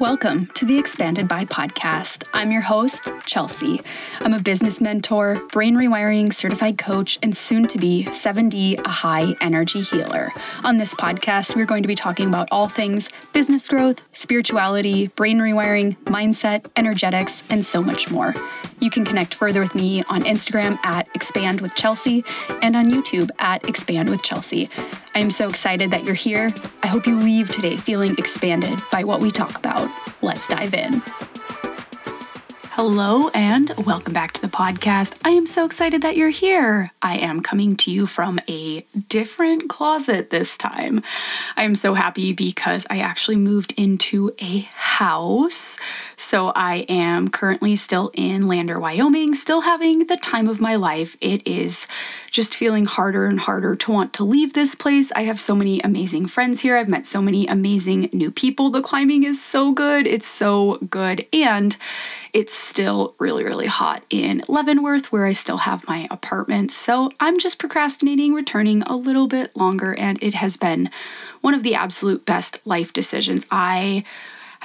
Welcome to the Expanded by podcast. I'm your host, Chelsea. I'm a business mentor, brain rewiring certified coach, and soon to be 7D, a high energy healer. On this podcast, we're going to be talking about all things business growth, spirituality, brain rewiring, mindset, energetics, and so much more. You can connect further with me on Instagram at Expand with Chelsea and on YouTube at Expand with Chelsea. I am so excited that you're here. I hope you leave today feeling expanded by what we talk about. Let's dive in. Hello, and welcome back to the podcast. I am so excited that you're here. I am coming to you from a different closet this time. I am so happy because I actually moved into a house. So I am currently still in Lander, Wyoming, still having the time of my life. It is just feeling harder and harder to want to leave this place. I have so many amazing friends here. I've met so many amazing new people. The climbing is so good. It's so good. And it's still really, really hot in Leavenworth, where I still have my apartment. So I'm just procrastinating returning a little bit longer, and it has been one of the absolute best life decisions. I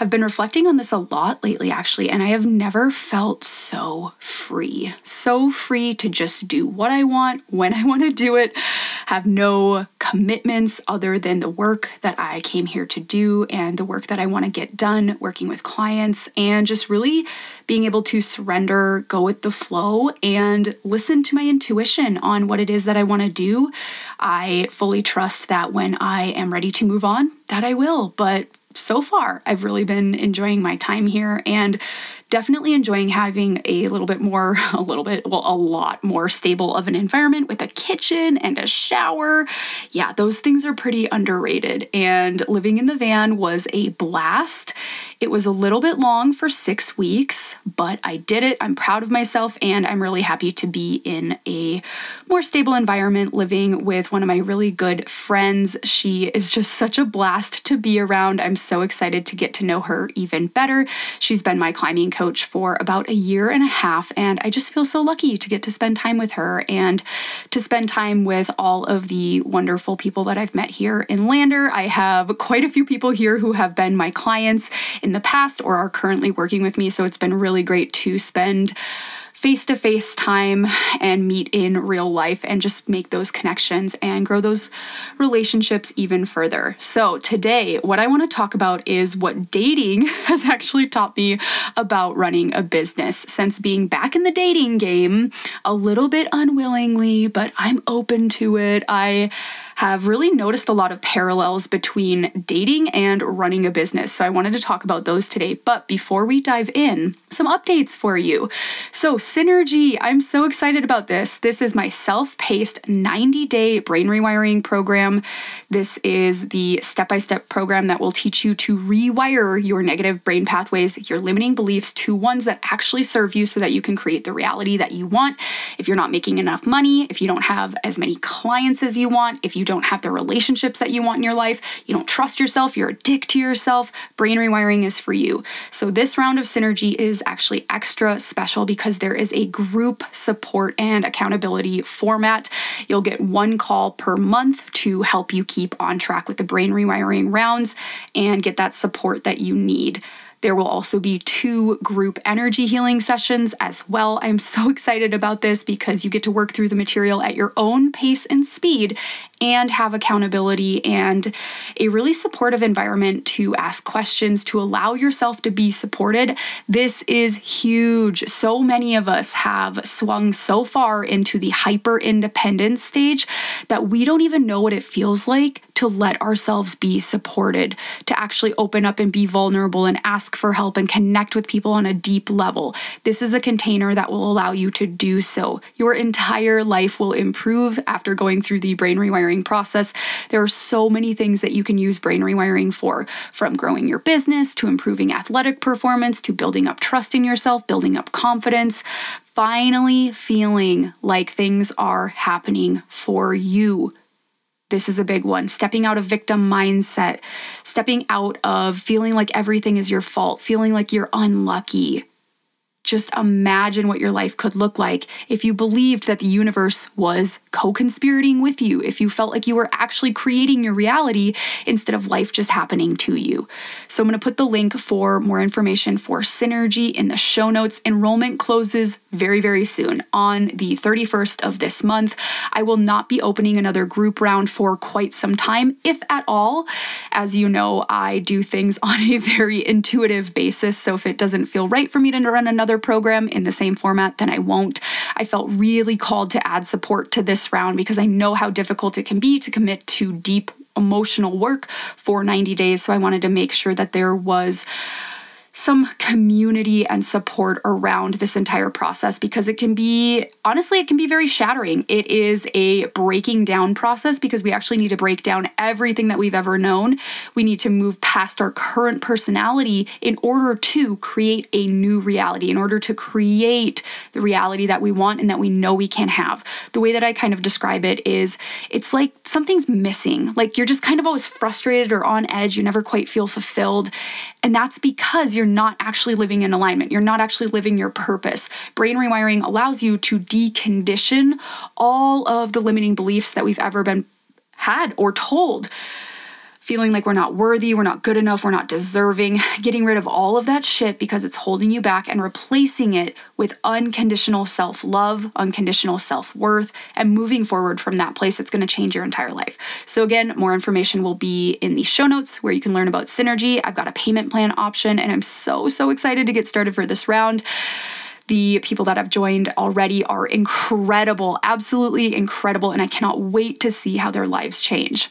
have been reflecting on this a lot lately, actually, and I have never felt so free. So free to just do what I want when I want to do it, have no commitments other than the work that I came here to do and the work that I want to get done working with clients, and just really being able to surrender, go with the flow, and listen to my intuition on what it is that I want to do. I fully trust that when I am ready to move on, that I will. But so far, I've really been enjoying my time here and definitely enjoying having a little bit more, a little bit, well, a lot more stable of an environment with a kitchen and a shower. Yeah, those things are pretty underrated. And living in the van was a blast. It was a little bit long for six weeks, but I did it. I'm proud of myself, and I'm really happy to be in a more stable environment living with one of my really good friends. She is just such a blast to be around. I'm so excited to get to know her even better. She's been my climbing coach for about a year and a half, and I just feel so lucky to get to spend time with her and to spend time with all of the wonderful people that I've met here in Lander. I have quite a few people here who have been my clients in the past or are currently working with me. So it's been really great to spend face to face time and meet in real life and just make those connections and grow those relationships even further. So, today, what I want to talk about is what dating has actually taught me about running a business since being back in the dating game a little bit unwillingly, but I'm open to it. I have really noticed a lot of parallels between dating and running a business. So I wanted to talk about those today. But before we dive in, some updates for you. So, Synergy, I'm so excited about this. This is my self paced 90 day brain rewiring program. This is the step by step program that will teach you to rewire your negative brain pathways, your limiting beliefs to ones that actually serve you so that you can create the reality that you want. If you're not making enough money, if you don't have as many clients as you want, if you you don't have the relationships that you want in your life, you don't trust yourself, you're a dick to yourself, brain rewiring is for you. So, this round of synergy is actually extra special because there is a group support and accountability format. You'll get one call per month to help you keep on track with the brain rewiring rounds and get that support that you need. There will also be two group energy healing sessions as well. I'm so excited about this because you get to work through the material at your own pace and speed and have accountability and a really supportive environment to ask questions, to allow yourself to be supported. This is huge. So many of us have swung so far into the hyper independence stage that we don't even know what it feels like to let ourselves be supported, to actually open up and be vulnerable and ask for help and connect with people on a deep level. This is a container that will allow you to do so. Your entire life will improve after going through the brain rewiring rewiring process. There are so many things that you can use brain rewiring for, from growing your business to improving athletic performance to building up trust in yourself, building up confidence, finally feeling like things are happening for you. This is a big one. Stepping out of victim mindset, stepping out of feeling like everything is your fault, feeling like you're unlucky. Just imagine what your life could look like if you believed that the universe was co conspirating with you, if you felt like you were actually creating your reality instead of life just happening to you. So I'm going to put the link for more information for Synergy in the show notes. Enrollment closes very, very soon on the 31st of this month. I will not be opening another group round for quite some time, if at all. As you know, I do things on a very intuitive basis. So if it doesn't feel right for me to run another program in the same format, then I won't. I felt really called to add support to this round because I know how difficult it can be to commit to deep emotional work for 90 days. So I wanted to make sure that there was some community and support around this entire process because it can be, honestly, it can be very shattering. It is a breaking down process because we actually need to break down everything that we've ever known. We need to move past our current personality in order to create a new reality, in order to create the reality that we want and that we know we can have. The way that I kind of describe it is it's like something's missing. Like you're just kind of always frustrated or on edge. You never quite feel fulfilled. And that's because you're not actually living in alignment. You're not actually living your purpose. Brain rewiring allows you to decondition all of the limiting beliefs that we've ever been had or told feeling like we're not worthy, we're not good enough, we're not deserving, getting rid of all of that shit because it's holding you back and replacing it with unconditional self love, unconditional self worth, and moving forward from that place, it's gonna change your entire life. So, again, more information will be in the show notes where you can learn about Synergy. I've got a payment plan option, and I'm so, so excited to get started for this round. The people that have joined already are incredible, absolutely incredible, and I cannot wait to see how their lives change.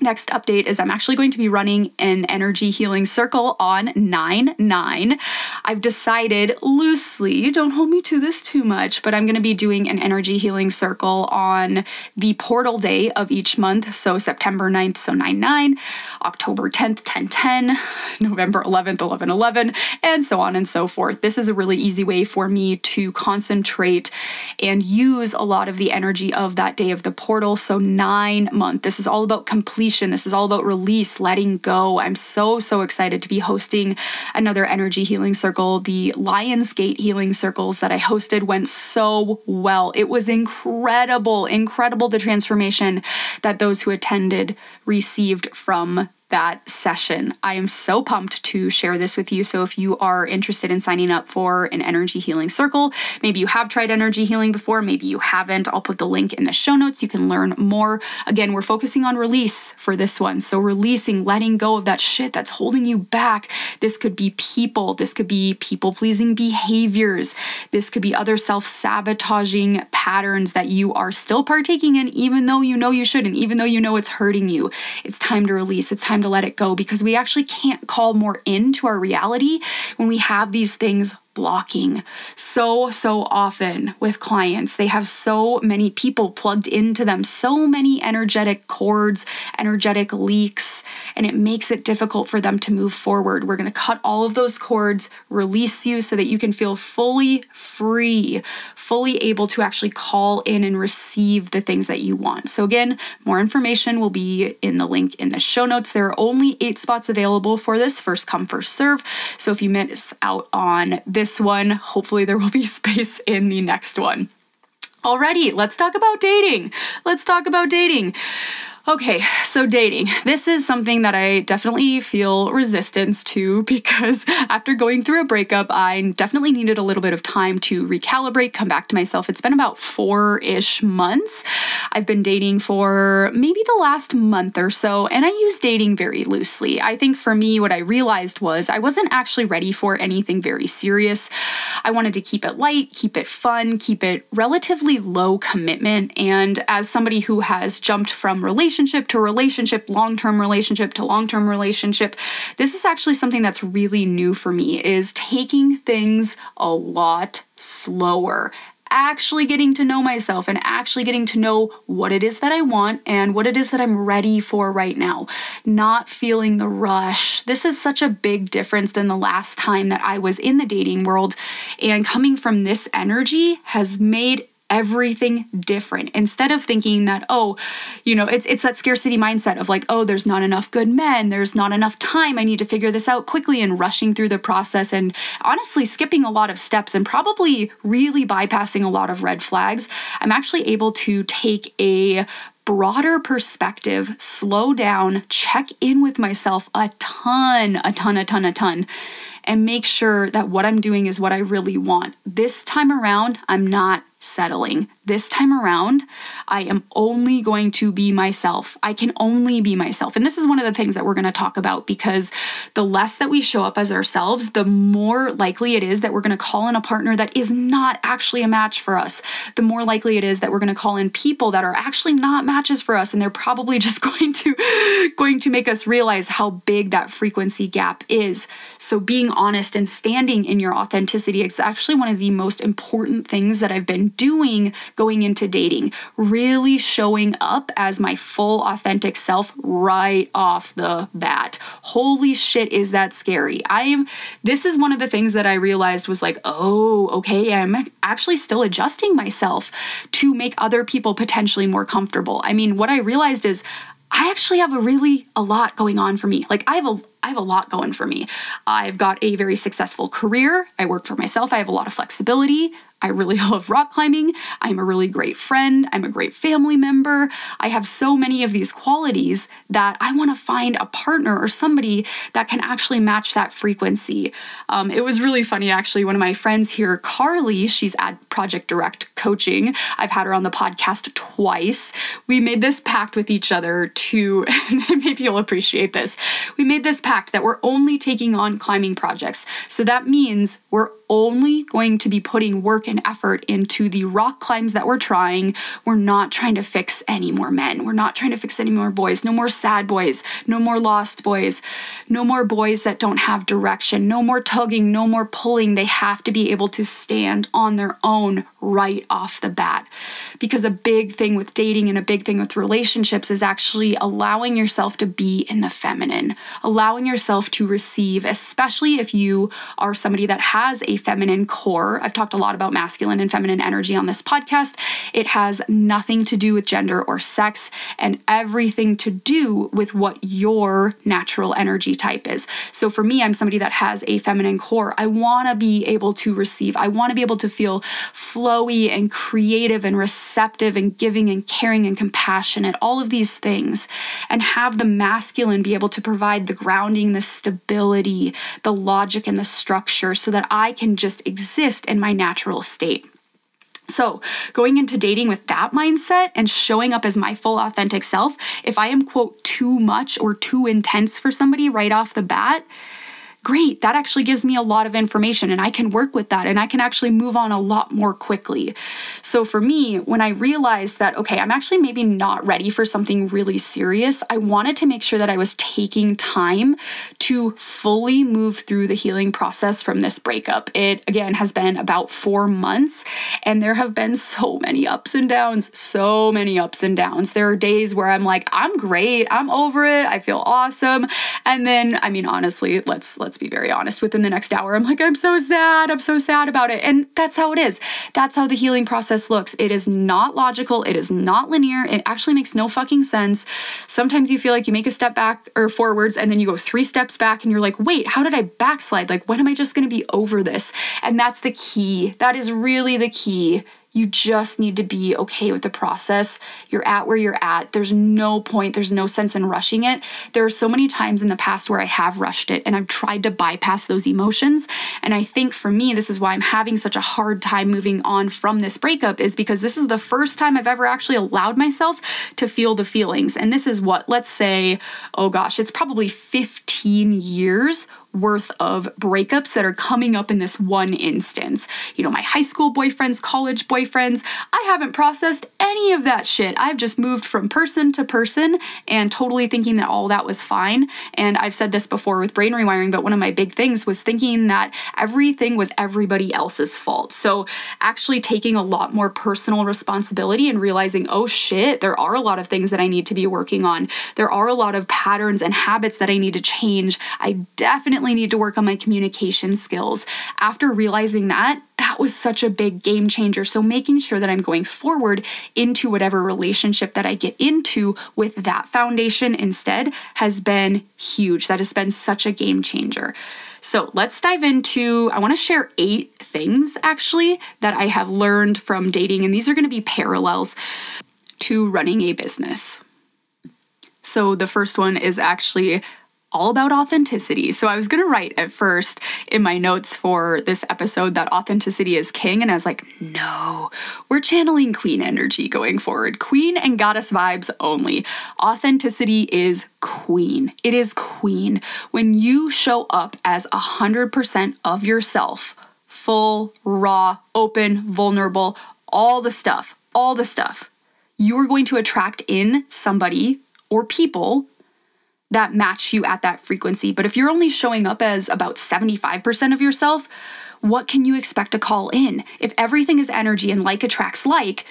Next update is I'm actually going to be running an energy healing circle on 9 9. I've decided loosely, don't hold me to this too much, but I'm going to be doing an energy healing circle on the portal day of each month. So September 9th, so 9 9, October 10th, 10 10, November 11th, 11 11, and so on and so forth. This is a really easy way for me to concentrate and use a lot of the energy of that day of the portal. So, nine month. This is all about complete completion. This is all about release, letting go. I'm so, so excited to be hosting another energy healing circle. The Lionsgate healing circles that I hosted went so well. It was incredible, incredible the transformation that those who attended received from that session. I am so pumped to share this with you. So, if you are interested in signing up for an energy healing circle, maybe you have tried energy healing before, maybe you haven't, I'll put the link in the show notes. You can learn more. Again, we're focusing on release for this one. So, releasing, letting go of that shit that's holding you back. This could be people, this could be people pleasing behaviors, this could be other self sabotaging patterns that you are still partaking in, even though you know you shouldn't, even though you know it's hurting you. It's time to release. It's time time to let it go because we actually can't call more into our reality when we have these things blocking so, so often with clients. They have so many people plugged into them, so many energetic cords, energetic leaks, and it makes it difficult for them to move forward. We're going to cut all of those cords, release you so that you can feel fully free, fully able to actually call in and receive the things that you want. So, again, more information will be in the link in the show notes. There are only eight spots available for this, first come, first serve. So, if you miss out on this, this one. Hopefully, there will be space in the next one. Alrighty, let's talk about dating. Let's talk about dating. Okay, so dating. This is something that I definitely feel resistance to because after going through a breakup, I definitely needed a little bit of time to recalibrate, come back to myself. It's been about four ish months. I've been dating for maybe the last month or so, and I use dating very loosely. I think for me, what I realized was I wasn't actually ready for anything very serious. I wanted to keep it light, keep it fun, keep it relatively low commitment. And as somebody who has jumped from relationships, relationship to relationship, long term relationship to long term relationship. This is actually something that's really new for me is taking things a lot slower actually getting to know myself and actually getting to know what it is that I want and what it is that I'm ready for right now. Not feeling the rush. This is such a big difference than the last time that I was in the dating world. And coming from this energy has made everything different instead of thinking that oh you know it's it's that scarcity mindset of like oh there's not enough good men there's not enough time i need to figure this out quickly and rushing through the process and honestly skipping a lot of steps and probably really bypassing a lot of red flags i'm actually able to take a broader perspective, slow down, check in with myself a ton, a ton, a ton, a ton, and make sure that what I'm doing is what I really want. This time around, I'm not settling. This time around, I am only going to be myself. I can only be myself. And this is one of the things that we're going to talk about because the less that we show up as ourselves, the more likely it is that we're going to call in a partner that is not actually a match for us. The more likely it is that we're going to call in people that are actually not matches for us and they're probably just going to going to make us realize how big that frequency gap is. So being honest and standing in your authenticity is actually one of the most important things that I've been doing going into dating, really showing up as my full authentic self right off the bat. Holy shit, is that scary? I am, this is one of the things that I realized was like, oh, okay, I'm actually still adjusting myself to make other people potentially more comfortable. I mean, what I realized is I actually have a really a lot going on for me. Like I have a I have a lot going for me. I've got a very successful career. I work for myself. I have a lot of flexibility. I really love rock climbing. I'm a really great friend. I'm a great family member. I have so many of these qualities that I want to find a partner or somebody that can actually match that frequency. Um, it was really funny, actually. One of my friends here, Carly, she's at Project Direct Coaching. I've had her on the podcast twice. We made this pact with each other to, maybe you'll appreciate this. We made this pact that we're only taking on climbing projects. So that means we're only going to be putting work and effort into the rock climbs that we're trying. We're not trying to fix any more men. We're not trying to fix any more boys. No more sad boys. No more lost boys. No more boys that don't have direction. No more tugging. No more pulling. They have to be able to stand on their own right off the bat. Because a big thing with dating and a big thing with relationships is actually allowing yourself to be in the feminine, allowing yourself to receive, especially if you are somebody that has a feminine core. I've talked a lot about masculine and feminine energy on this podcast. It has nothing to do with gender or sex and everything to do with what your natural energy type is. So for me, I'm somebody that has a feminine core. I want to be able to receive, I want to be able to feel flowy and creative and receptive and giving and caring and compassionate, all of these things, and have the masculine be able to provide the grounding, the stability, the logic, and the structure so that I can just exist in my natural state. So, going into dating with that mindset and showing up as my full authentic self, if I am, quote, too much or too intense for somebody right off the bat, great, that actually gives me a lot of information and I can work with that and I can actually move on a lot more quickly. So for me, when I realized that, okay, I'm actually maybe not ready for something really serious, I wanted to make sure that I was taking time to fully move through the healing process from this breakup. It, again, has been about four months and there have been so many ups and downs, so many ups and downs. There are days where I'm like, I'm great, I'm over it, I feel awesome. And then, I mean, honestly, let's, let's let's be very honest, within the next hour, I'm like, I'm so sad. I'm so sad about it. And that's how it is. That's how the healing process looks. It is not logical. It is not linear. It actually makes no fucking sense. Sometimes you feel like you make a step back or forwards and then you go three steps back and you're like, wait, how did I backslide? Like, when am I just going to be over this? And that's the key. That is really the key you just need to be okay with the process. You're at where you're at. There's no point, there's no sense in rushing it. There are so many times in the past where I have rushed it and I've tried to bypass those emotions. And I think for me, this is why I'm having such a hard time moving on from this breakup, is because this is the first time I've ever actually allowed myself to feel the feelings. And this is what, let's say, oh gosh, it's probably 15 years worth of breakups that are coming up in this one instance. You know, my high school boyfriends, college boyfriends, I haven't processed any of that shit. I've just moved from person to person and totally thinking that all that was fine. And I've said this before with brain rewiring, but one of my big things was thinking that everything was everybody else's fault. So actually taking a lot more personal responsibility and realizing, oh shit, there are a lot of things that I need to be working on. There are a lot of patterns and habits that I need to change. I definitely definitely need to work on my communication skills. After realizing that, that that was such a big game changer. So, making sure that I'm going forward into whatever relationship that I get into with that foundation instead has been huge. That has been such a game changer. So let's dive into. I want to share eight things actually that I have learned from dating, and these are going to be parallels to running a business. So the first one is actually all about authenticity. So I was going to write at first in my notes for this episode that authenticity is king. And I was like, no, we're channeling queen energy going forward. Queen and goddess vibes only. Authenticity is queen. It is queen. When you show up as 100% of yourself, full, raw, open, vulnerable, all the stuff, all the stuff, you are going to attract in somebody or people that match you at that frequency. But if you're only showing up as about 75% of yourself, what can you expect to call in? If everything is energy and like attracts like,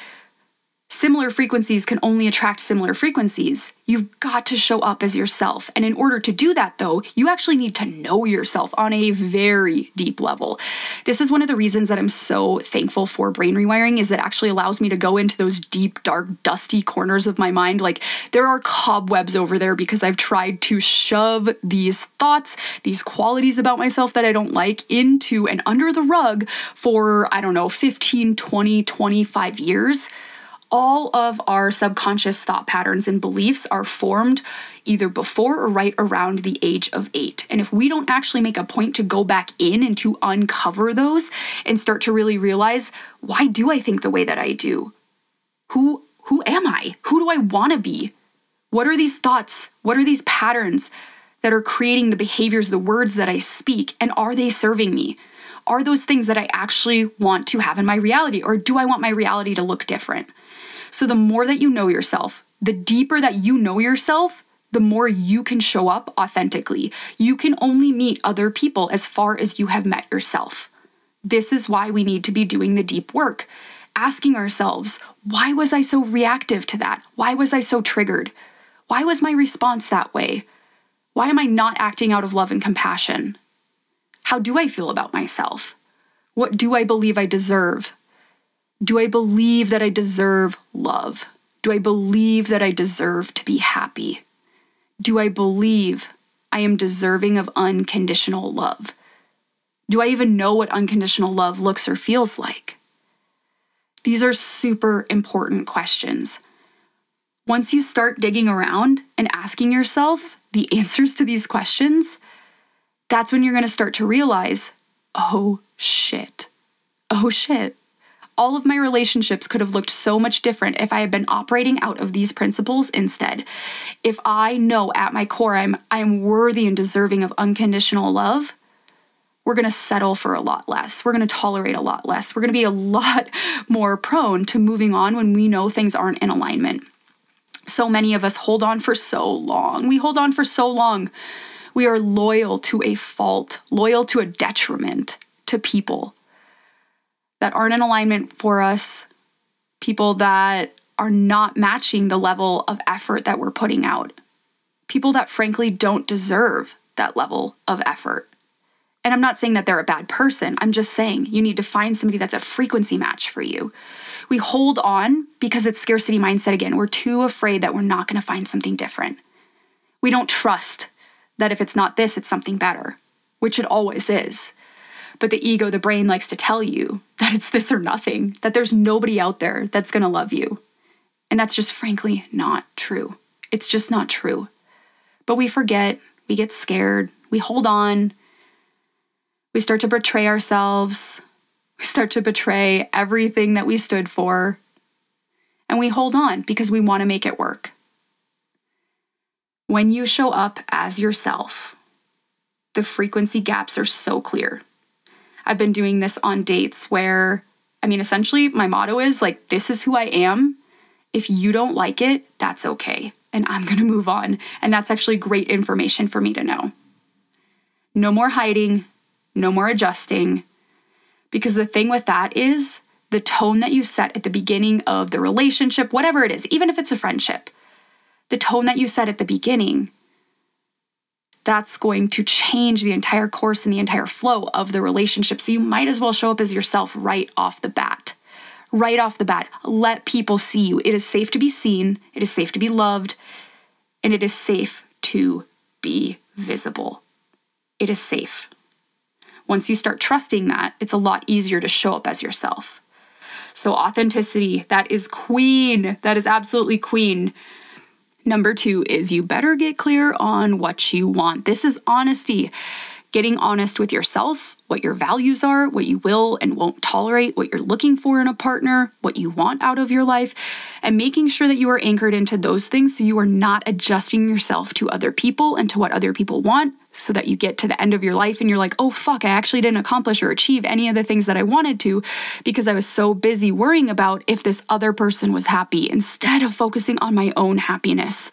Similar frequencies can only attract similar frequencies. You've got to show up as yourself. And in order to do that, though, you actually need to know yourself on a very deep level. This is one of the reasons that I'm so thankful for brain rewiring is it actually allows me to go into those deep, dark, dusty corners of my mind. Like there are cobwebs over there because I've tried to shove these thoughts, these qualities about myself that I don't like into and under the rug for, I don't know, 15, 20, 25 years all of our subconscious thought patterns and beliefs are formed either before or right around the age of eight. And if we don't actually make a point to go back in and to uncover those and start to really realize, why do I think the way that I do? Who who am I? Who do I want to be? What are these thoughts? What are these patterns that are creating the behaviors, the words that I speak? And are they serving me? Are those things that I actually want to have in my reality? Or do I want my reality to look different? So, the more that you know yourself, the deeper that you know yourself, the more you can show up authentically. You can only meet other people as far as you have met yourself. This is why we need to be doing the deep work, asking ourselves, why was I so reactive to that? Why was I so triggered? Why was my response that way? Why am I not acting out of love and compassion? How do I feel about myself? What do I believe I deserve? Do I believe that I deserve love? Do I believe that I deserve to be happy? Do I believe I am deserving of unconditional love? Do I even know what unconditional love looks or feels like? These are super important questions. Once you start digging around and asking yourself the answers to these questions, that's when you're going to start to realize oh shit, oh shit all of my relationships could have looked so much different if I had been operating out of these principles instead. If I know at my core I'm I am worthy and deserving of unconditional love, we're going to settle for a lot less. We're going to tolerate a lot less. We're going to be a lot more prone to moving on when we know things aren't in alignment. So many of us hold on for so long. We hold on for so long. We are loyal to a fault, loyal to a detriment to people that aren't in alignment for us, people that are not matching the level of effort that we're putting out, people that frankly don't deserve that level of effort. And I'm not saying that they're a bad person. I'm just saying you need to find somebody that's a frequency match for you. We hold on because it's scarcity mindset again. We're too afraid that we're not going to find something different. We don't trust that if it's not this, it's something better, which it always is. But the ego, the brain likes to tell you that it's this or nothing, that there's nobody out there that's gonna love you. And that's just frankly not true. It's just not true. But we forget, we get scared, we hold on, we start to betray ourselves, we start to betray everything that we stood for, and we hold on because we wanna make it work. When you show up as yourself, the frequency gaps are so clear. I've been doing this on dates where, I mean, essentially, my motto is like, this is who I am. If you don't like it, that's okay. And I'm going to move on. And that's actually great information for me to know. No more hiding, no more adjusting. Because the thing with that is the tone that you set at the beginning of the relationship, whatever it is, even if it's a friendship, the tone that you set at the beginning that's going to change the entire course and the entire flow of the relationship. So you might as well show up as yourself right off the bat. Right off the bat, let people see you. It is safe to be seen, it is safe to be loved, and it is safe to be visible. It is safe. Once you start trusting that, it's a lot easier to show up as yourself. So, authenticity, that is queen. That is absolutely queen. Number two is you better get clear on what you want. This is honesty. Getting honest with yourself, what your values are, what you will and won't tolerate, what you're looking for in a partner, what you want out of your life, and making sure that you are anchored into those things so you are not adjusting yourself to other people and to what other people want so that you get to the end of your life and you're like, oh fuck, I actually didn't accomplish or achieve any of the things that I wanted to because I was so busy worrying about if this other person was happy instead of focusing on my own happiness.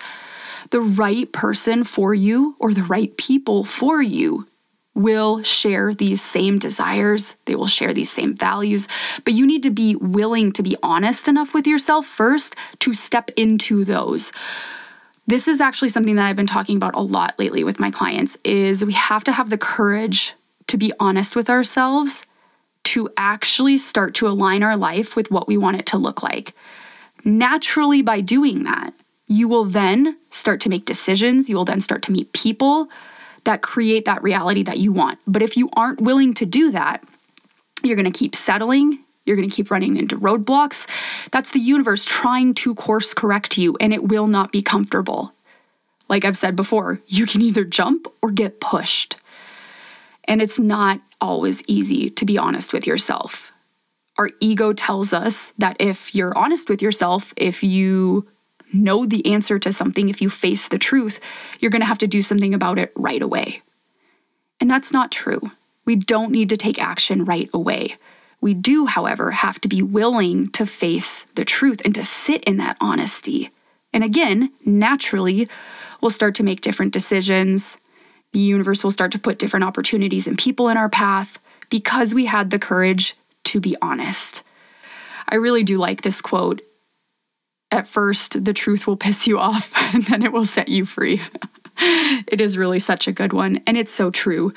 The right person for you or the right people for you will share these same desires, they will share these same values, but you need to be willing to be honest enough with yourself first to step into those. This is actually something that I've been talking about a lot lately with my clients is we have to have the courage to be honest with ourselves to actually start to align our life with what we want it to look like. Naturally by doing that, you will then start to make decisions, you will then start to meet people that create that reality that you want. But if you aren't willing to do that, you're going to keep settling. You're going to keep running into roadblocks. That's the universe trying to course correct you, and it will not be comfortable. Like I've said before, you can either jump or get pushed. And it's not always easy to be honest with yourself. Our ego tells us that if you're honest with yourself, if you know the answer to something, if you face the truth, you're going to have to do something about it right away. And that's not true. We don't need to take action right away. We do, however, have to be willing to face the truth and to sit in that honesty. And again, naturally, we'll start to make different decisions. The universe will start to put different opportunities and people in our path because we had the courage to be honest. I really do like this quote at first the truth will piss you off and then it will set you free. it is really such a good one. And it's so true.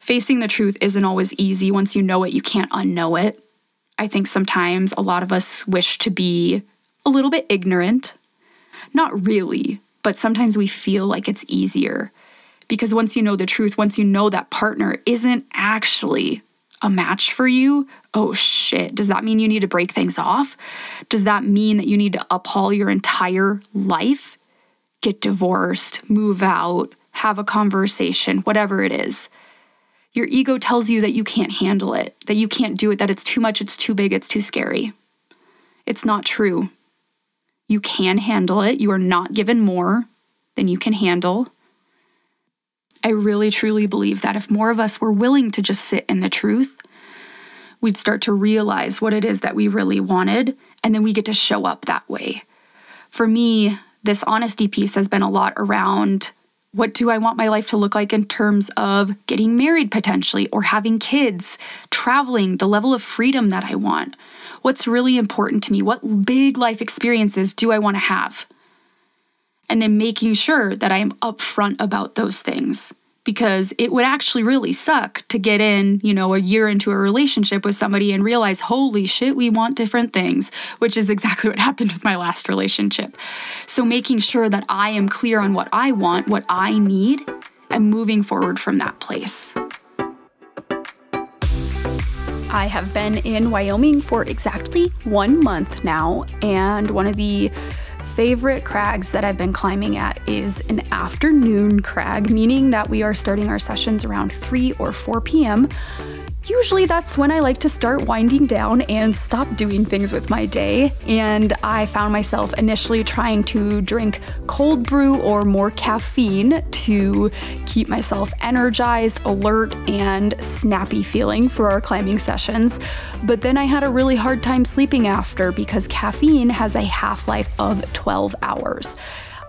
Facing the truth isn't always easy. Once you know it, you can't unknow it. I think sometimes a lot of us wish to be a little bit ignorant. Not really, but sometimes we feel like it's easier. Because once you know the truth, once you know that partner isn't actually a match for you, oh shit, does that mean you need to break things off? Does that mean that you need to uphaul your entire life? Get divorced, move out, have a conversation, whatever it is. Your ego tells you that you can't handle it, that you can't do it, that it's too much, it's too big, it's too scary. It's not true. You can handle it. You are not given more than you can handle. I really truly believe that if more of us were willing to just sit in the truth, we'd start to realize what it is that we really wanted, and then we get to show up that way. For me, this honesty piece has been a lot around what do I want my life to look like in terms of getting married potentially or having kids, traveling, the level of freedom that I want? What's really important to me? What big life experiences do I want to have? And then making sure that I am upfront about those things because it would actually really suck to get in, you know, a year into a relationship with somebody and realize, holy shit, we want different things, which is exactly what happened with my last relationship. So making sure that I am clear on what I want, what I need, and moving forward from that place. I have been in Wyoming for exactly one month now, and one of the favorite crags that I've been climbing at is an afternoon crag, meaning that we are starting our sessions around 3 or 4 p.m. Usually that's when I like to start winding down and stop doing things with my day. And I found myself initially trying to drink cold brew or more caffeine to keep myself energized, alert, and snappy feeling for our climbing sessions. But then I had a really hard time sleeping after because caffeine has a half life of 12 hours.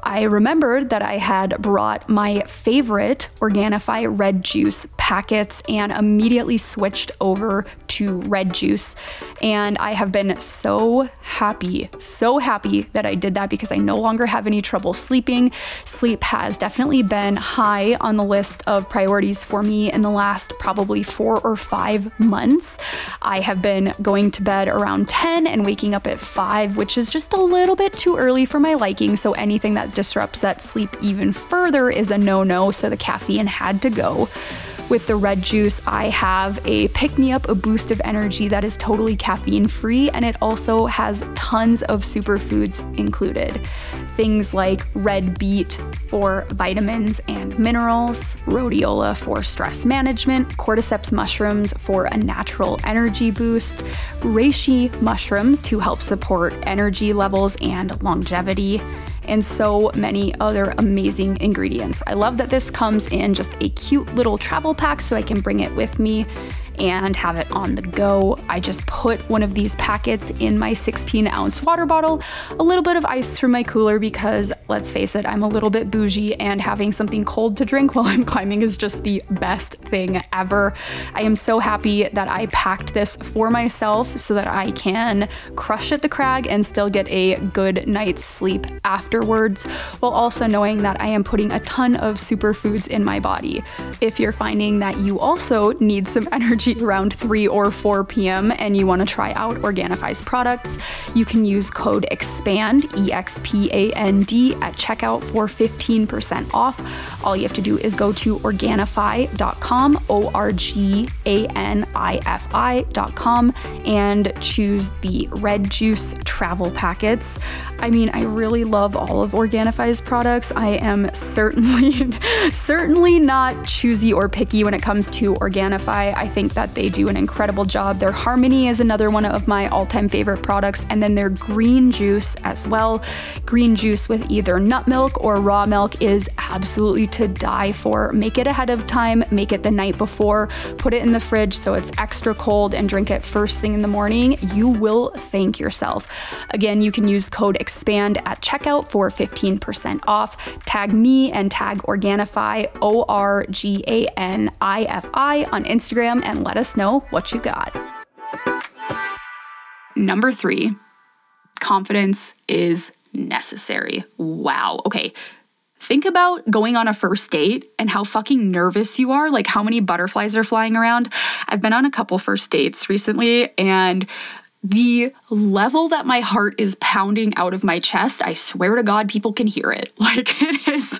I remembered that I had brought my favorite Organifi red juice packets and immediately switched over to red juice. And I have been so happy, so happy that I did that because I no longer have any trouble sleeping. Sleep has definitely been high on the list of priorities for me in the last probably four or five months. I have been going to bed around 10 and waking up at 5, which is just a little bit too early for my liking. So anything that disrupts that sleep even further is a no no. So the caffeine had to go. With the red juice, I have a pick me up, a boost of energy that is totally caffeine free, and it also has tons of superfoods included. Things like red beet for vitamins and minerals, rhodiola for stress management, cordyceps mushrooms for a natural energy boost, reishi mushrooms to help support energy levels and longevity and so many other amazing ingredients. I love that this comes in just a cute little travel pack so I can bring it with me and have it on the go. I just put one of these packets in my 16 ounce water bottle, a little bit of ice from my cooler because let's face it, I'm a little bit bougie and having something cold to drink while I'm climbing is just the best thing ever. I am so happy that I packed this for myself so that I can crush at the crag and still get a good night's sleep afterwards, while also knowing that I am putting a ton of superfoods in my body. If you're finding that you also need some energy, energy around 3 or 4 p.m. and you want to try out Organifi's products, you can use code EXPAND, E X P A N D, at checkout for 15% off. All you have to do is go to Organifi.com, O R G A N I F I.com, and choose the red juice travel packets. I mean, I really love all of Organifi's products. I am certainly, certainly not choosy or picky when it comes to Organifi. I think that they do an incredible job. Their Harmony is another one of my all time favorite products, and then their green juice as well. Green juice with either nut milk or raw milk is absolutely to die for. Make it ahead of time, make it the night before, put it in the fridge so it's extra cold, and drink it first thing in the morning. You will thank yourself. Again, you can use code EXPAND at checkout for 15% off. Tag me and tag Organifi, O R G A N I F I, on Instagram and let us know what you got. Number three, confidence is necessary. Wow. Okay. Think about going on a first date and how fucking nervous you are, like how many butterflies are flying around. I've been on a couple first dates recently, and the level that my heart is pounding out of my chest, I swear to God, people can hear it. Like it is.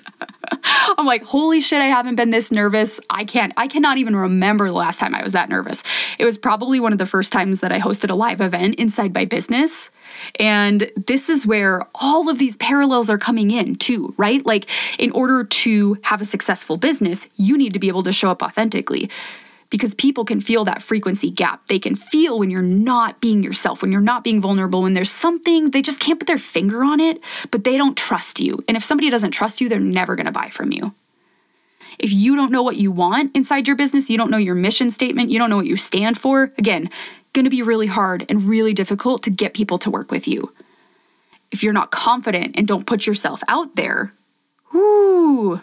I'm like, holy shit, I haven't been this nervous. I can't, I cannot even remember the last time I was that nervous. It was probably one of the first times that I hosted a live event inside my business. And this is where all of these parallels are coming in too, right? Like, in order to have a successful business, you need to be able to show up authentically because people can feel that frequency gap. They can feel when you're not being yourself, when you're not being vulnerable, when there's something they just can't put their finger on it, but they don't trust you. And if somebody doesn't trust you, they're never going to buy from you. If you don't know what you want inside your business, you don't know your mission statement, you don't know what you stand for, again, going to be really hard and really difficult to get people to work with you. If you're not confident and don't put yourself out there, whoo,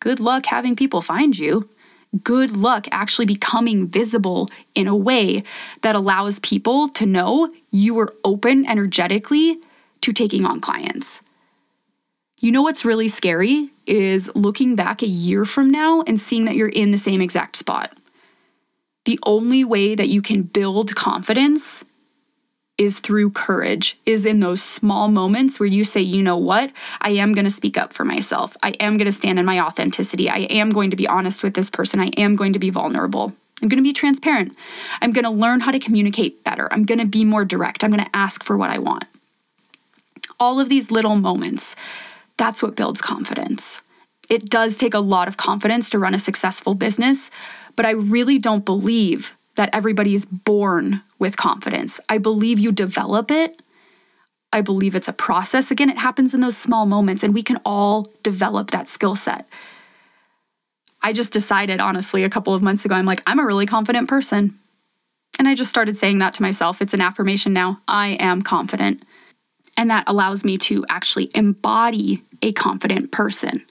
good luck having people find you good luck actually becoming visible in a way that allows people to know you are open energetically to taking on clients. You know what's really scary is looking back a year from now and seeing that you're in the same exact spot. The only way that you can build confidence is through courage, is in those small moments where you say, you know what, I am going to speak up for myself. I am going to stand in my authenticity. I am going to be honest with this person. I am going to be vulnerable. I'm going to be transparent. I'm going to learn how to communicate better. I'm going to be more direct. I'm going to ask for what I want. All of these little moments, that's what builds confidence. It does take a lot of confidence to run a successful business, but I really don't believe that everybody is born with confidence. I believe you develop it. I believe it's a process. Again, it happens in those small moments, and we can all develop that skill set. I just decided, honestly, a couple of months ago, I'm like, I'm a really confident person. And I just started saying that to myself. It's an affirmation now. I am confident. And that allows me to actually embody a confident person.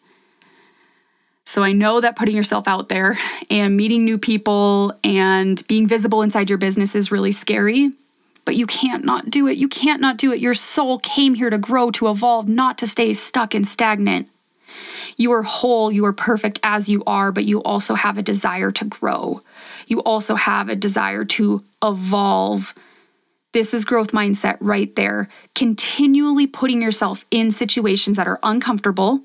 So I know that putting yourself out there and meeting new people and being visible inside your business is really scary, but you can't not do it. You can't not do it. Your soul came here to grow, to evolve, not to stay stuck and stagnant. You are whole, you are perfect as you are, but you also have a desire to grow. You also have a desire to evolve. This is growth mindset right there. Continually putting yourself in situations that are uncomfortable,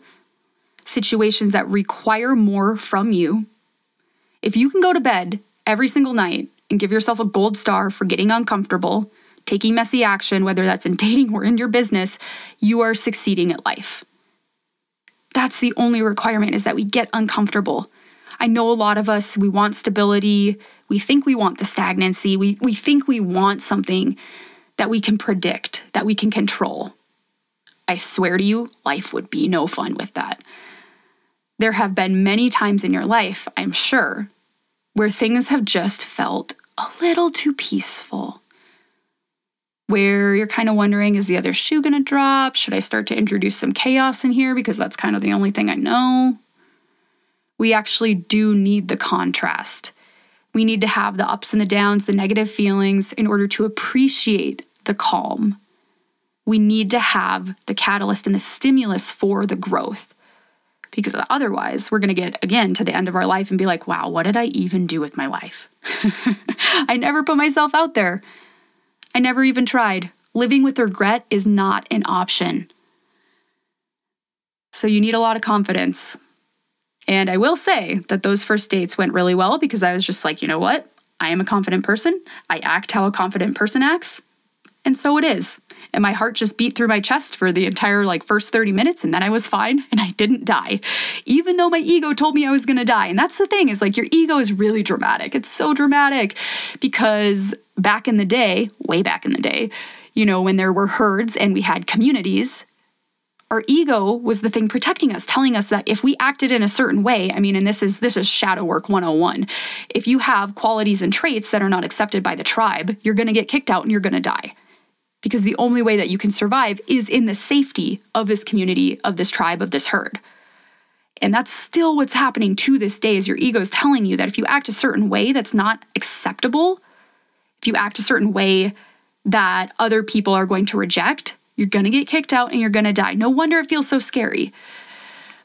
situations that require more from you. If you can go to bed every single night and give yourself a gold star for getting uncomfortable, taking messy action, whether that's in dating or in your business, you are succeeding at life. That's the only requirement is that we get uncomfortable. I know a lot of us, we want stability. We think we want the stagnancy. We, we think we want something that we can predict, that we can control. I swear to you, life would be no fun with that. There have been many times in your life, I'm sure, where things have just felt a little too peaceful. Where you're kind of wondering, is the other shoe gonna drop? Should I start to introduce some chaos in here? Because that's kind of the only thing I know we actually do need the contrast. We need to have the ups and the downs, the negative feelings in order to appreciate the calm. We need to have the catalyst and the stimulus for the growth. Because otherwise, we're going to get again to the end of our life and be like, wow, what did I even do with my life? I never put myself out there. I never even tried. Living with regret is not an option. So you need a lot of confidence. And I will say that those first dates went really well because I was just like, you know what? I am a confident person. I act how a confident person acts. And so it is. And my heart just beat through my chest for the entire like first 30 minutes and then I was fine and I didn't die. Even though my ego told me I was going to die. And that's the thing is like your ego is really dramatic. It's so dramatic because back in the day, way back in the day, you know, when there were herds and we had communities, our ego was the thing protecting us telling us that if we acted in a certain way i mean and this is this is shadow work 101 if you have qualities and traits that are not accepted by the tribe you're going to get kicked out and you're going to die because the only way that you can survive is in the safety of this community of this tribe of this herd and that's still what's happening to this day is your ego is telling you that if you act a certain way that's not acceptable if you act a certain way that other people are going to reject you're going to get kicked out and you're going to die. No wonder it feels so scary.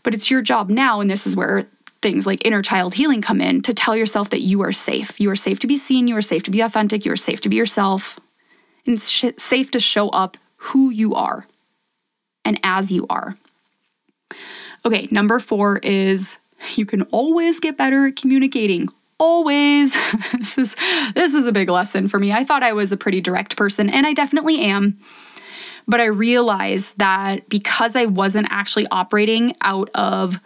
But it's your job now, and this is where things like inner child healing come in to tell yourself that you are safe. You are safe to be seen, you are safe to be authentic, you are safe to be yourself. And it's sh- safe to show up who you are and as you are. Okay, number four is you can always get better at communicating. Always. this is this is a big lesson for me. I thought I was a pretty direct person, and I definitely am. But I realized that because I wasn't actually operating out of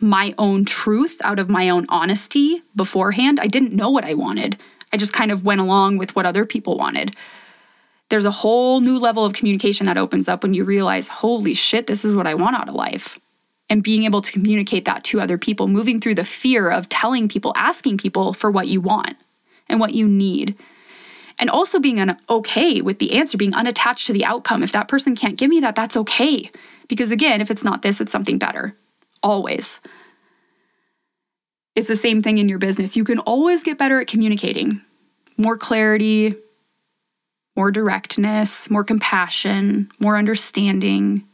my own truth, out of my own honesty beforehand, I didn't know what I wanted. I just kind of went along with what other people wanted. There's a whole new level of communication that opens up when you realize, holy shit, this is what I want out of life. And being able to communicate that to other people, moving through the fear of telling people, asking people for what you want and what you need and also being okay with the answer, being unattached to the outcome. If that person can't give me that, that's okay. Because again, if it's not this, it's something better. Always. It's the same thing in your business. You can always get better at communicating. More clarity, more directness, more compassion, more understanding,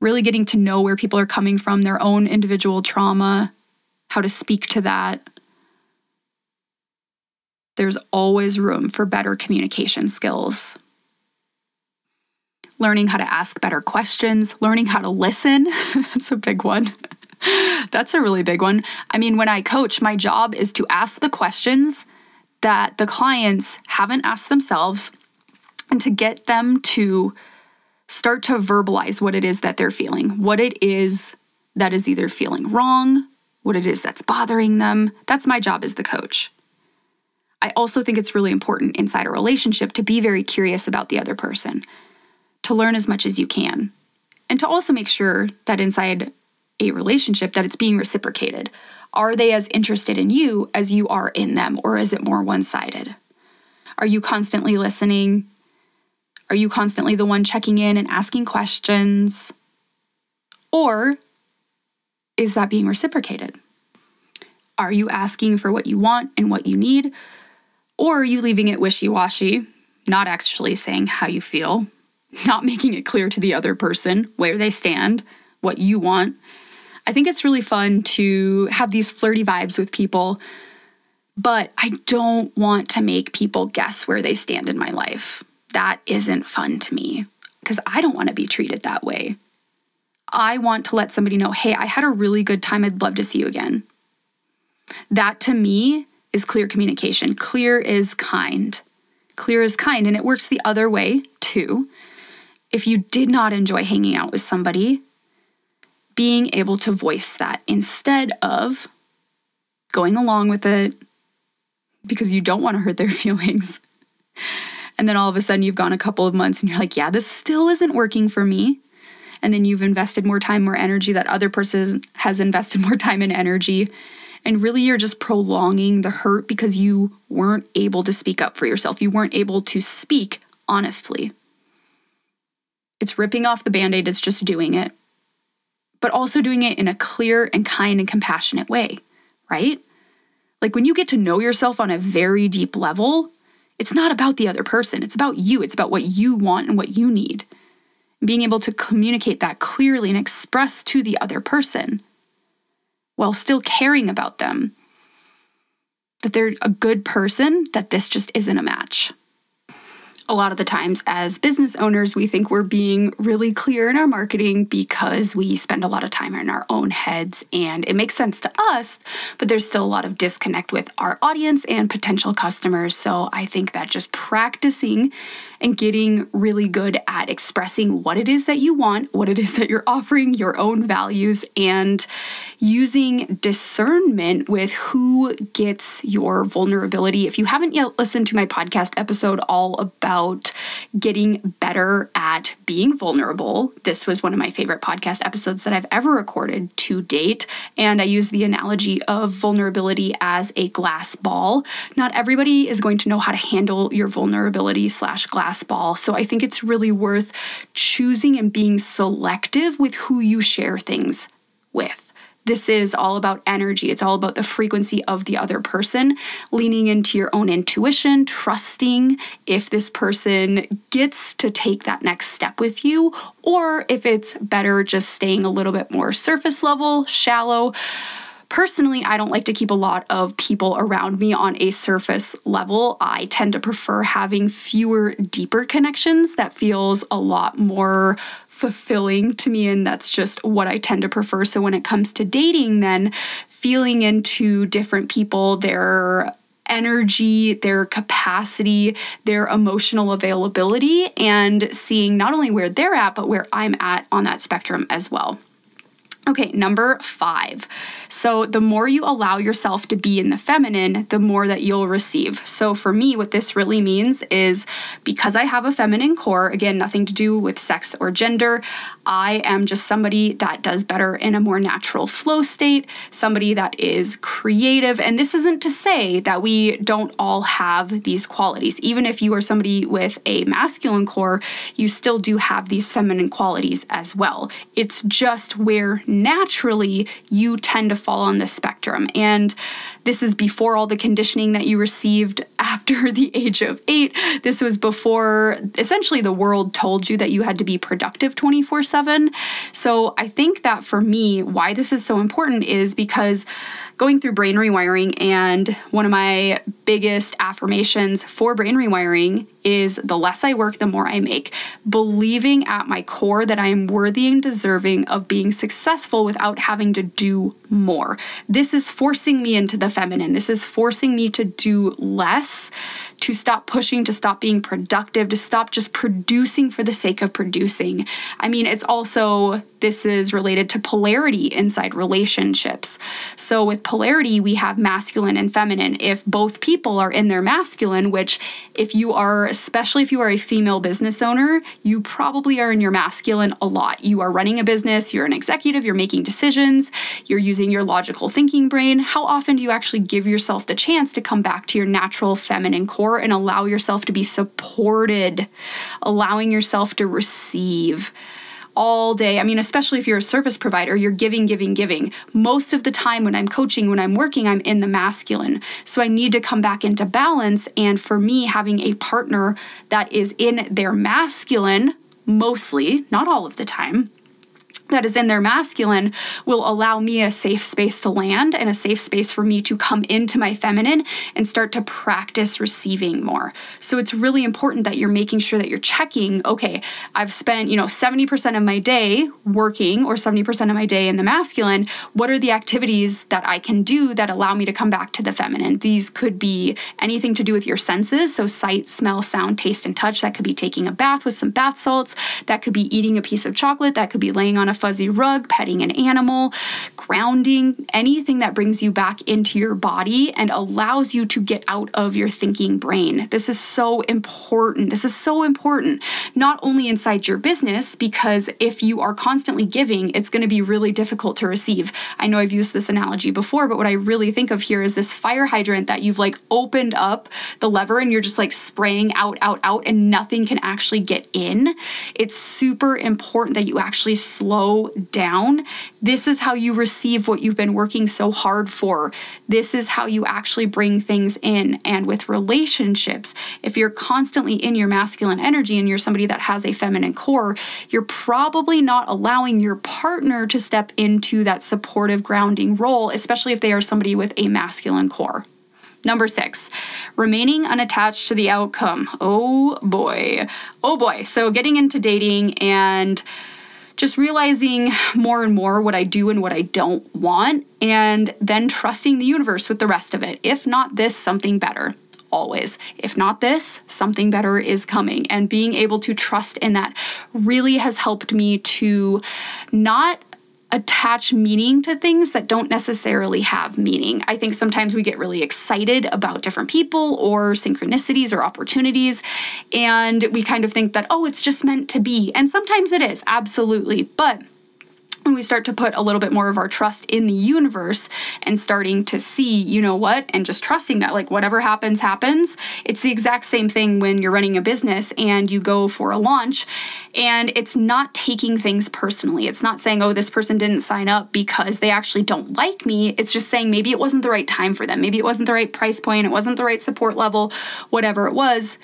really getting to know where people are coming from, their own individual trauma, how to speak to that there's always room for better communication skills. Learning how to ask better questions, learning how to listen. That's a big one. That's a really big one. I mean, when I coach, my job is to ask the questions that the clients haven't asked themselves and to get them to start to verbalize what it is that they're feeling, what it is that is either feeling wrong, what it is that's bothering them. That's my job as the coach. I also think it's really important inside a relationship to be very curious about the other person, to learn as much as you can, and to also make sure that inside a relationship that it's being reciprocated. Are they as interested in you as you are in them or is it more one-sided? Are you constantly listening? Are you constantly the one checking in and asking questions? Or is that being reciprocated? Are you asking for what you want and what you need? Or are you leaving it wishy washy, not actually saying how you feel, not making it clear to the other person where they stand, what you want? I think it's really fun to have these flirty vibes with people, but I don't want to make people guess where they stand in my life. That isn't fun to me because I don't want to be treated that way. I want to let somebody know, hey, I had a really good time. I'd love to see you again. That to me is clear communication. Clear is kind. Clear is kind. And it works the other way too. If you did not enjoy hanging out with somebody, being able to voice that instead of going along with it because you don't want to hurt their feelings. And then all of a sudden you've gone a couple of months and you're like, yeah, this still isn't working for me. And then you've invested more time, more energy. That other person has invested more time and energy. And really, you're just prolonging the hurt because you weren't able to speak up for yourself. You weren't able to speak honestly. It's ripping off the band aid, it's just doing it, but also doing it in a clear and kind and compassionate way, right? Like when you get to know yourself on a very deep level, it's not about the other person, it's about you, it's about what you want and what you need. Being able to communicate that clearly and express to the other person while still caring about them that they're a good person, that this just isn't a match a lot of the times as business owners, we think we're being really clear in our marketing because we spend a lot of time in our own heads and it makes sense to us, but there's still a lot of disconnect with our audience and potential customers. So I think that just practicing and getting really good at expressing what it is that you want, what it is that you're offering, your own values, and using discernment with who gets your vulnerability. If you haven't yet listened to my podcast episode all about getting better at being vulnerable, this was one of my favorite podcast episodes that I've ever recorded to date. And I use the analogy of vulnerability as a glass ball. Not everybody is going to know how to handle your vulnerability slash glass So I think it's really worth choosing and being selective with who you share things with. This is all about energy. It's all about the frequency of the other person, leaning into your own intuition, trusting if this person gets to take that next step with you, or if it's better just staying a little bit more surface level, shallow Personally, I don't like to keep a lot of people around me on a surface level. I tend to prefer having fewer, deeper connections that feels a lot more fulfilling to me. And that's just what I tend to prefer. So when it comes to dating, then feeling into different people, their energy, their capacity, their emotional availability, and seeing not only where they're at, but where I'm at on that spectrum as well. Okay, number five. So, the more you allow yourself to be in the feminine, the more that you'll receive. So, for me, what this really means is because I have a feminine core, again, nothing to do with sex or gender, I am just somebody that does better in a more natural flow state, somebody that is creative. And this isn't to say that we don't all have these qualities. Even if you are somebody with a masculine core, you still do have these feminine qualities as well. It's just where naturally you tend to fall on this spectrum. And this is before all the conditioning that you received after the age of eight. This was before essentially the world told you that you had to be productive 24 7. So I think that for me, why this is so important is because going through brain rewiring, and one of my biggest affirmations for brain rewiring is the less I work, the more I make. Believing at my core that I am worthy and deserving of being successful without having to do more. This is forcing me into the feminine. This is forcing me to do less, to stop pushing, to stop being productive, to stop just producing for the sake of producing. I mean, it's also, this is related to polarity inside relationships. So with polarity, we have masculine and feminine. If both people are in their masculine, which if you are, especially if you are a female business owner, you probably are in your masculine a lot. You are running a business, you're an executive, you're making decisions, you're using your logical thinking brain. How often do you actually give yourself the chance to come back to your natural feminine core? and allow yourself to be supported, allowing yourself to receive. All day. I mean, especially if you're a service provider, you're giving, giving, giving. Most of the time when I'm coaching, when I'm working, I'm in the masculine. So I need to come back into balance. And for me, having a partner that is in their masculine, mostly, not all of the time, that is in their masculine will allow me a safe space to land and a safe space for me to come into my feminine and start to practice receiving more. So it's really important that you're making sure that you're checking, okay, I've spent, you know, 70% of my day working or 70% of my day in the masculine. What are the activities that I can do that allow me to come back to the feminine? These could be anything to do with your senses, so sight, smell, sound, taste and touch. That could be taking a bath with some bath salts, that could be eating a piece of chocolate, that could be laying on a fuzzy rug, petting an animal, grounding, anything that brings you back into your body and allows you to get out of your thinking brain. This is so important. This is so important, not only inside your business, because if you are constantly giving, it's going to be really difficult to receive. I know I've used this analogy before, but what I really think of here is this fire hydrant that you've like opened up the lever and you're just like spraying out, out, out, and nothing can actually get in. It's super important that you actually slow down, this is how you receive what you've been working so hard for. This is how you actually bring things in. And with relationships, if you're constantly in your masculine energy and you're somebody that has a feminine core, you're probably not allowing your partner to step into that supportive grounding role, especially if they are somebody with a masculine core. Number six, remaining unattached to the outcome. Oh boy. Oh boy. So getting into dating and just realizing more and more what I do and what I don't want, and then trusting the universe with the rest of it. If not this, something better. Always. If not this, something better is coming. And being able to trust in that really has helped me to not attach meaning to things that don't necessarily have meaning. I think sometimes we get really excited about different people or synchronicities or opportunities, and we kind of think that, oh, it's just meant to be. And sometimes it is, absolutely. But when we start to put a little bit more of our trust in the universe and starting to see, you know what, and just trusting that, like, whatever happens, happens. It's the exact same thing when you're running a business and you go for a launch and it's not taking things personally. It's not saying, oh, this person didn't sign up because they actually don't like me. It's just saying maybe it wasn't the right time for them. Maybe it wasn't the right price point. It wasn't the right support level, whatever it was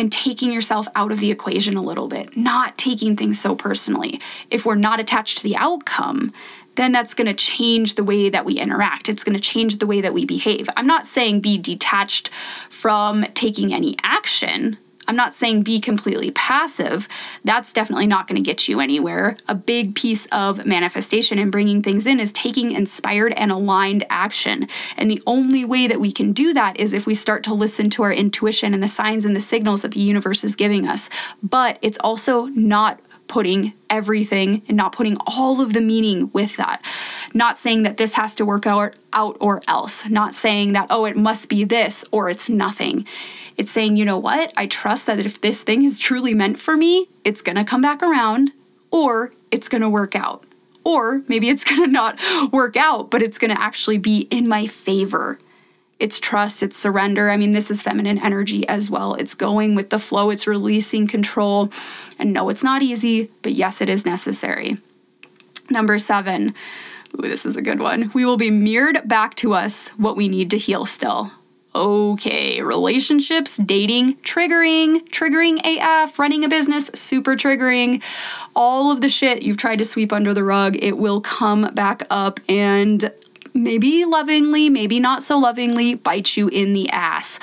and taking yourself out of the equation a little bit, not taking things so personally. If we're not attached to the outcome, then that's going to change the way that we interact. It's going to change the way that we behave. I'm not saying be detached from taking any action. I'm not saying be completely passive. That's definitely not going to get you anywhere. A big piece of manifestation and bringing things in is taking inspired and aligned action. And the only way that we can do that is if we start to listen to our intuition and the signs and the signals that the universe is giving us. But it's also not putting everything and not putting all of the meaning with that. Not saying that this has to work out, out or else. Not saying that, oh, it must be this or it's nothing. It's saying, you know what? I trust that if this thing is truly meant for me, it's going to come back around or it's going to work out. Or maybe it's going to not work out, but it's going to actually be in my favor. It's trust, it's surrender. I mean, this is feminine energy as well. It's going with the flow, it's releasing control. And no, it's not easy, but yes, it is necessary. Number seven, ooh, this is a good one. We will be mirrored back to us what we need to heal still. Okay, relationships, dating, triggering, triggering AF, running a business, super triggering. All of the shit you've tried to sweep under the rug, it will come back up and maybe lovingly, maybe not so lovingly, bite you in the ass.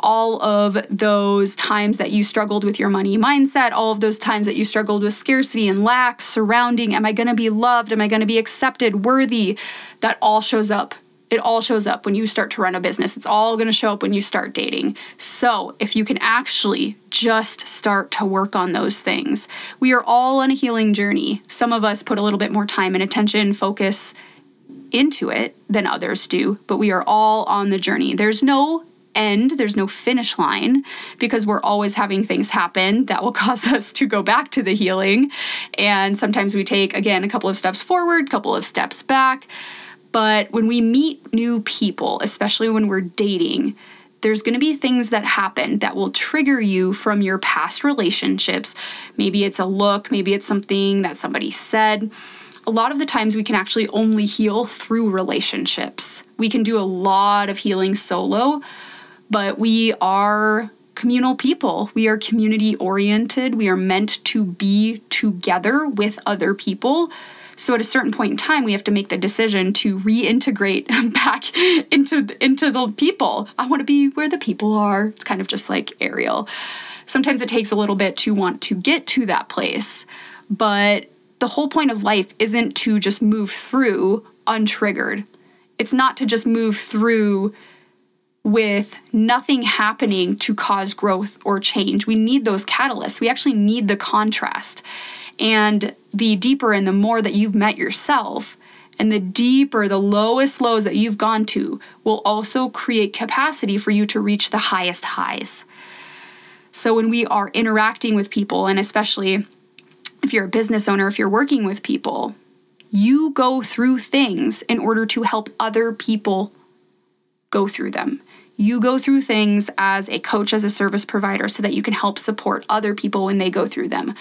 All of those times that you struggled with your money mindset, all of those times that you struggled with scarcity and lack surrounding, am I gonna be loved? Am I gonna be accepted, worthy? That all shows up it all shows up when you start to run a business. It's all going to show up when you start dating. So, if you can actually just start to work on those things, we are all on a healing journey. Some of us put a little bit more time and attention, focus into it than others do, but we are all on the journey. There's no end, there's no finish line because we're always having things happen that will cause us to go back to the healing. And sometimes we take, again, a couple of steps forward, a couple of steps back. But when we meet new people, especially when we're dating, there's going to be things that happen that will trigger you from your past relationships. Maybe it's a look, maybe it's something that somebody said. A lot of the times we can actually only heal through relationships. We can do a lot of healing solo, but we are communal people. We are community oriented. We are meant to be together with other people. So at a certain point in time, we have to make the decision to reintegrate back into into the people. I want to be where the people are. It's kind of just like Ariel. Sometimes it takes a little bit to want to get to that place, but the whole point of life isn't to just move through untriggered. It's not to just move through with nothing happening to cause growth or change. We need those catalysts. We actually need the contrast. And the deeper and the more that you've met yourself, and the deeper, the lowest lows that you've gone to will also create capacity for you to reach the highest highs. So when we are interacting with people, and especially if you're a business owner, if you're working with people, you go through things in order to help other people go through them you go through things as a coach, as a service provider, so that you can help support other people when they go through them.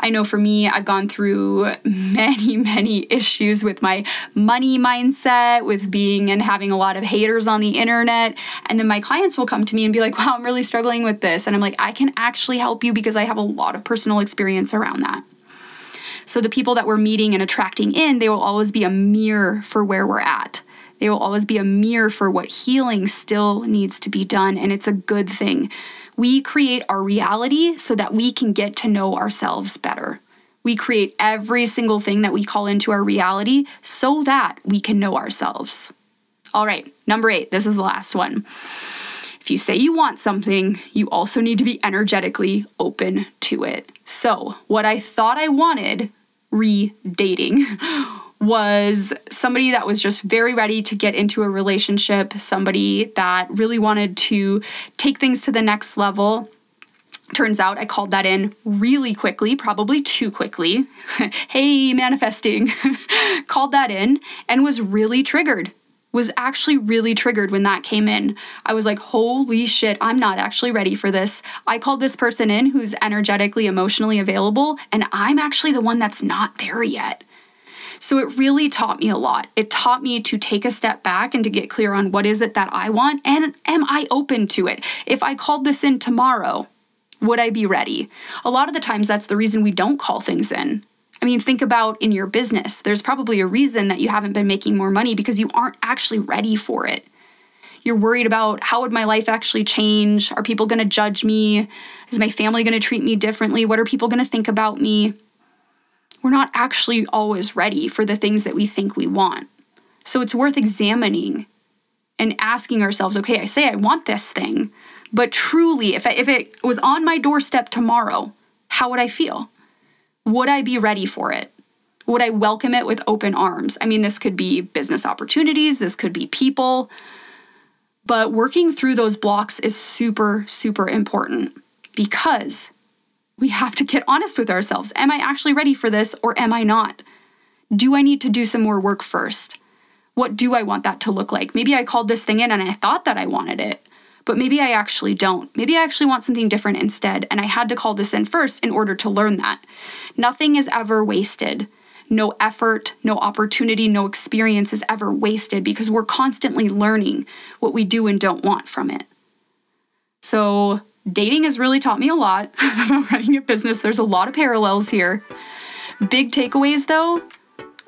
I know for me, I've gone through many, many issues with my money mindset, with being and having a lot of haters on the internet. And then my clients will come to me and be like, wow, I'm really struggling with this. And I'm like, I can actually help you because I have a lot of personal experience around that. So the people that we're meeting and attracting in, they will always be a mirror for where we're at. They will always be a mirror for what healing still needs to be done, and it's a good thing. We create our reality so that we can get to know ourselves better. We create every single thing that we call into our reality so that we can know ourselves. All right, number eight, this is the last one. If you say you want something, you also need to be energetically open to it. So, what I thought I wanted re dating was somebody that was just very ready to get into a relationship, somebody that really wanted to take things to the next level. Turns out I called that in really quickly, probably too quickly. hey, manifesting. called that in and was really triggered. Was actually really triggered when that came in. I was like, holy shit, I'm not actually ready for this. I called this person in who's energetically, emotionally available, and I'm actually the one that's not there yet. So it really taught me a lot. It taught me to take a step back and to get clear on what is it that I want and am I open to it? If I called this in tomorrow, would I be ready? A lot of the times that's the reason we don't call things in. I mean, think about in your business. There's probably a reason that you haven't been making more money because you aren't actually ready for it. You're worried about how would my life actually change? Are people going to judge me? Is my family going to treat me differently? What are people going to think about me? We're not actually always ready for the things that we think we want. So it's worth examining and asking ourselves, okay, I say I want this thing, but truly, if, I, if it was on my doorstep tomorrow, how would I feel? Would I be ready for it? Would I welcome it with open arms? I mean, this could be business opportunities, this could be people, but working through those blocks is super, super important because we have to get honest with ourselves. Am I actually ready for this or am I not? Do I need to do some more work first? What do I want that to look like? Maybe I called this thing in and I thought that I wanted it, but maybe I actually don't. Maybe I actually want something different instead, and I had to call this in first in order to learn that. Nothing is ever wasted. No effort, no opportunity, no experience is ever wasted because we're constantly learning what we do and don't want from it. So, dating has really taught me a lot about running a business. There's a lot of parallels here. Big takeaways though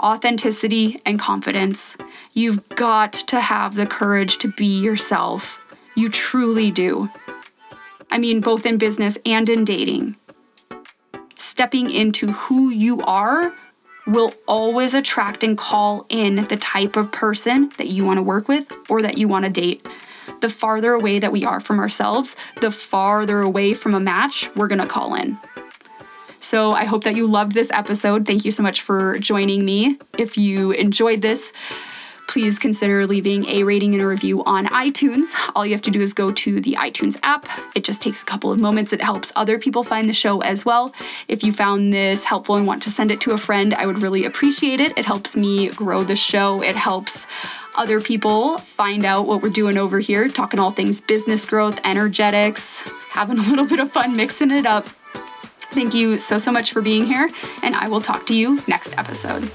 authenticity and confidence. You've got to have the courage to be yourself. You truly do. I mean, both in business and in dating. Stepping into who you are will always attract and call in the type of person that you want to work with or that you want to date the farther away that we are from ourselves, the farther away from a match we're gonna call in. So I hope that you loved this episode. Thank you so much for joining me. If you enjoyed this, please consider leaving a rating and a review on iTunes. All you have to do is go to the iTunes app. It just takes a couple of moments. It helps other people find the show as well. If you found this helpful and want to send it to a friend, I would really appreciate it. It helps me grow the show. It helps other people find out what we're doing over here, talking all things business growth, energetics, having a little bit of fun mixing it up. Thank you so, so much for being here, and I will talk to you next episode.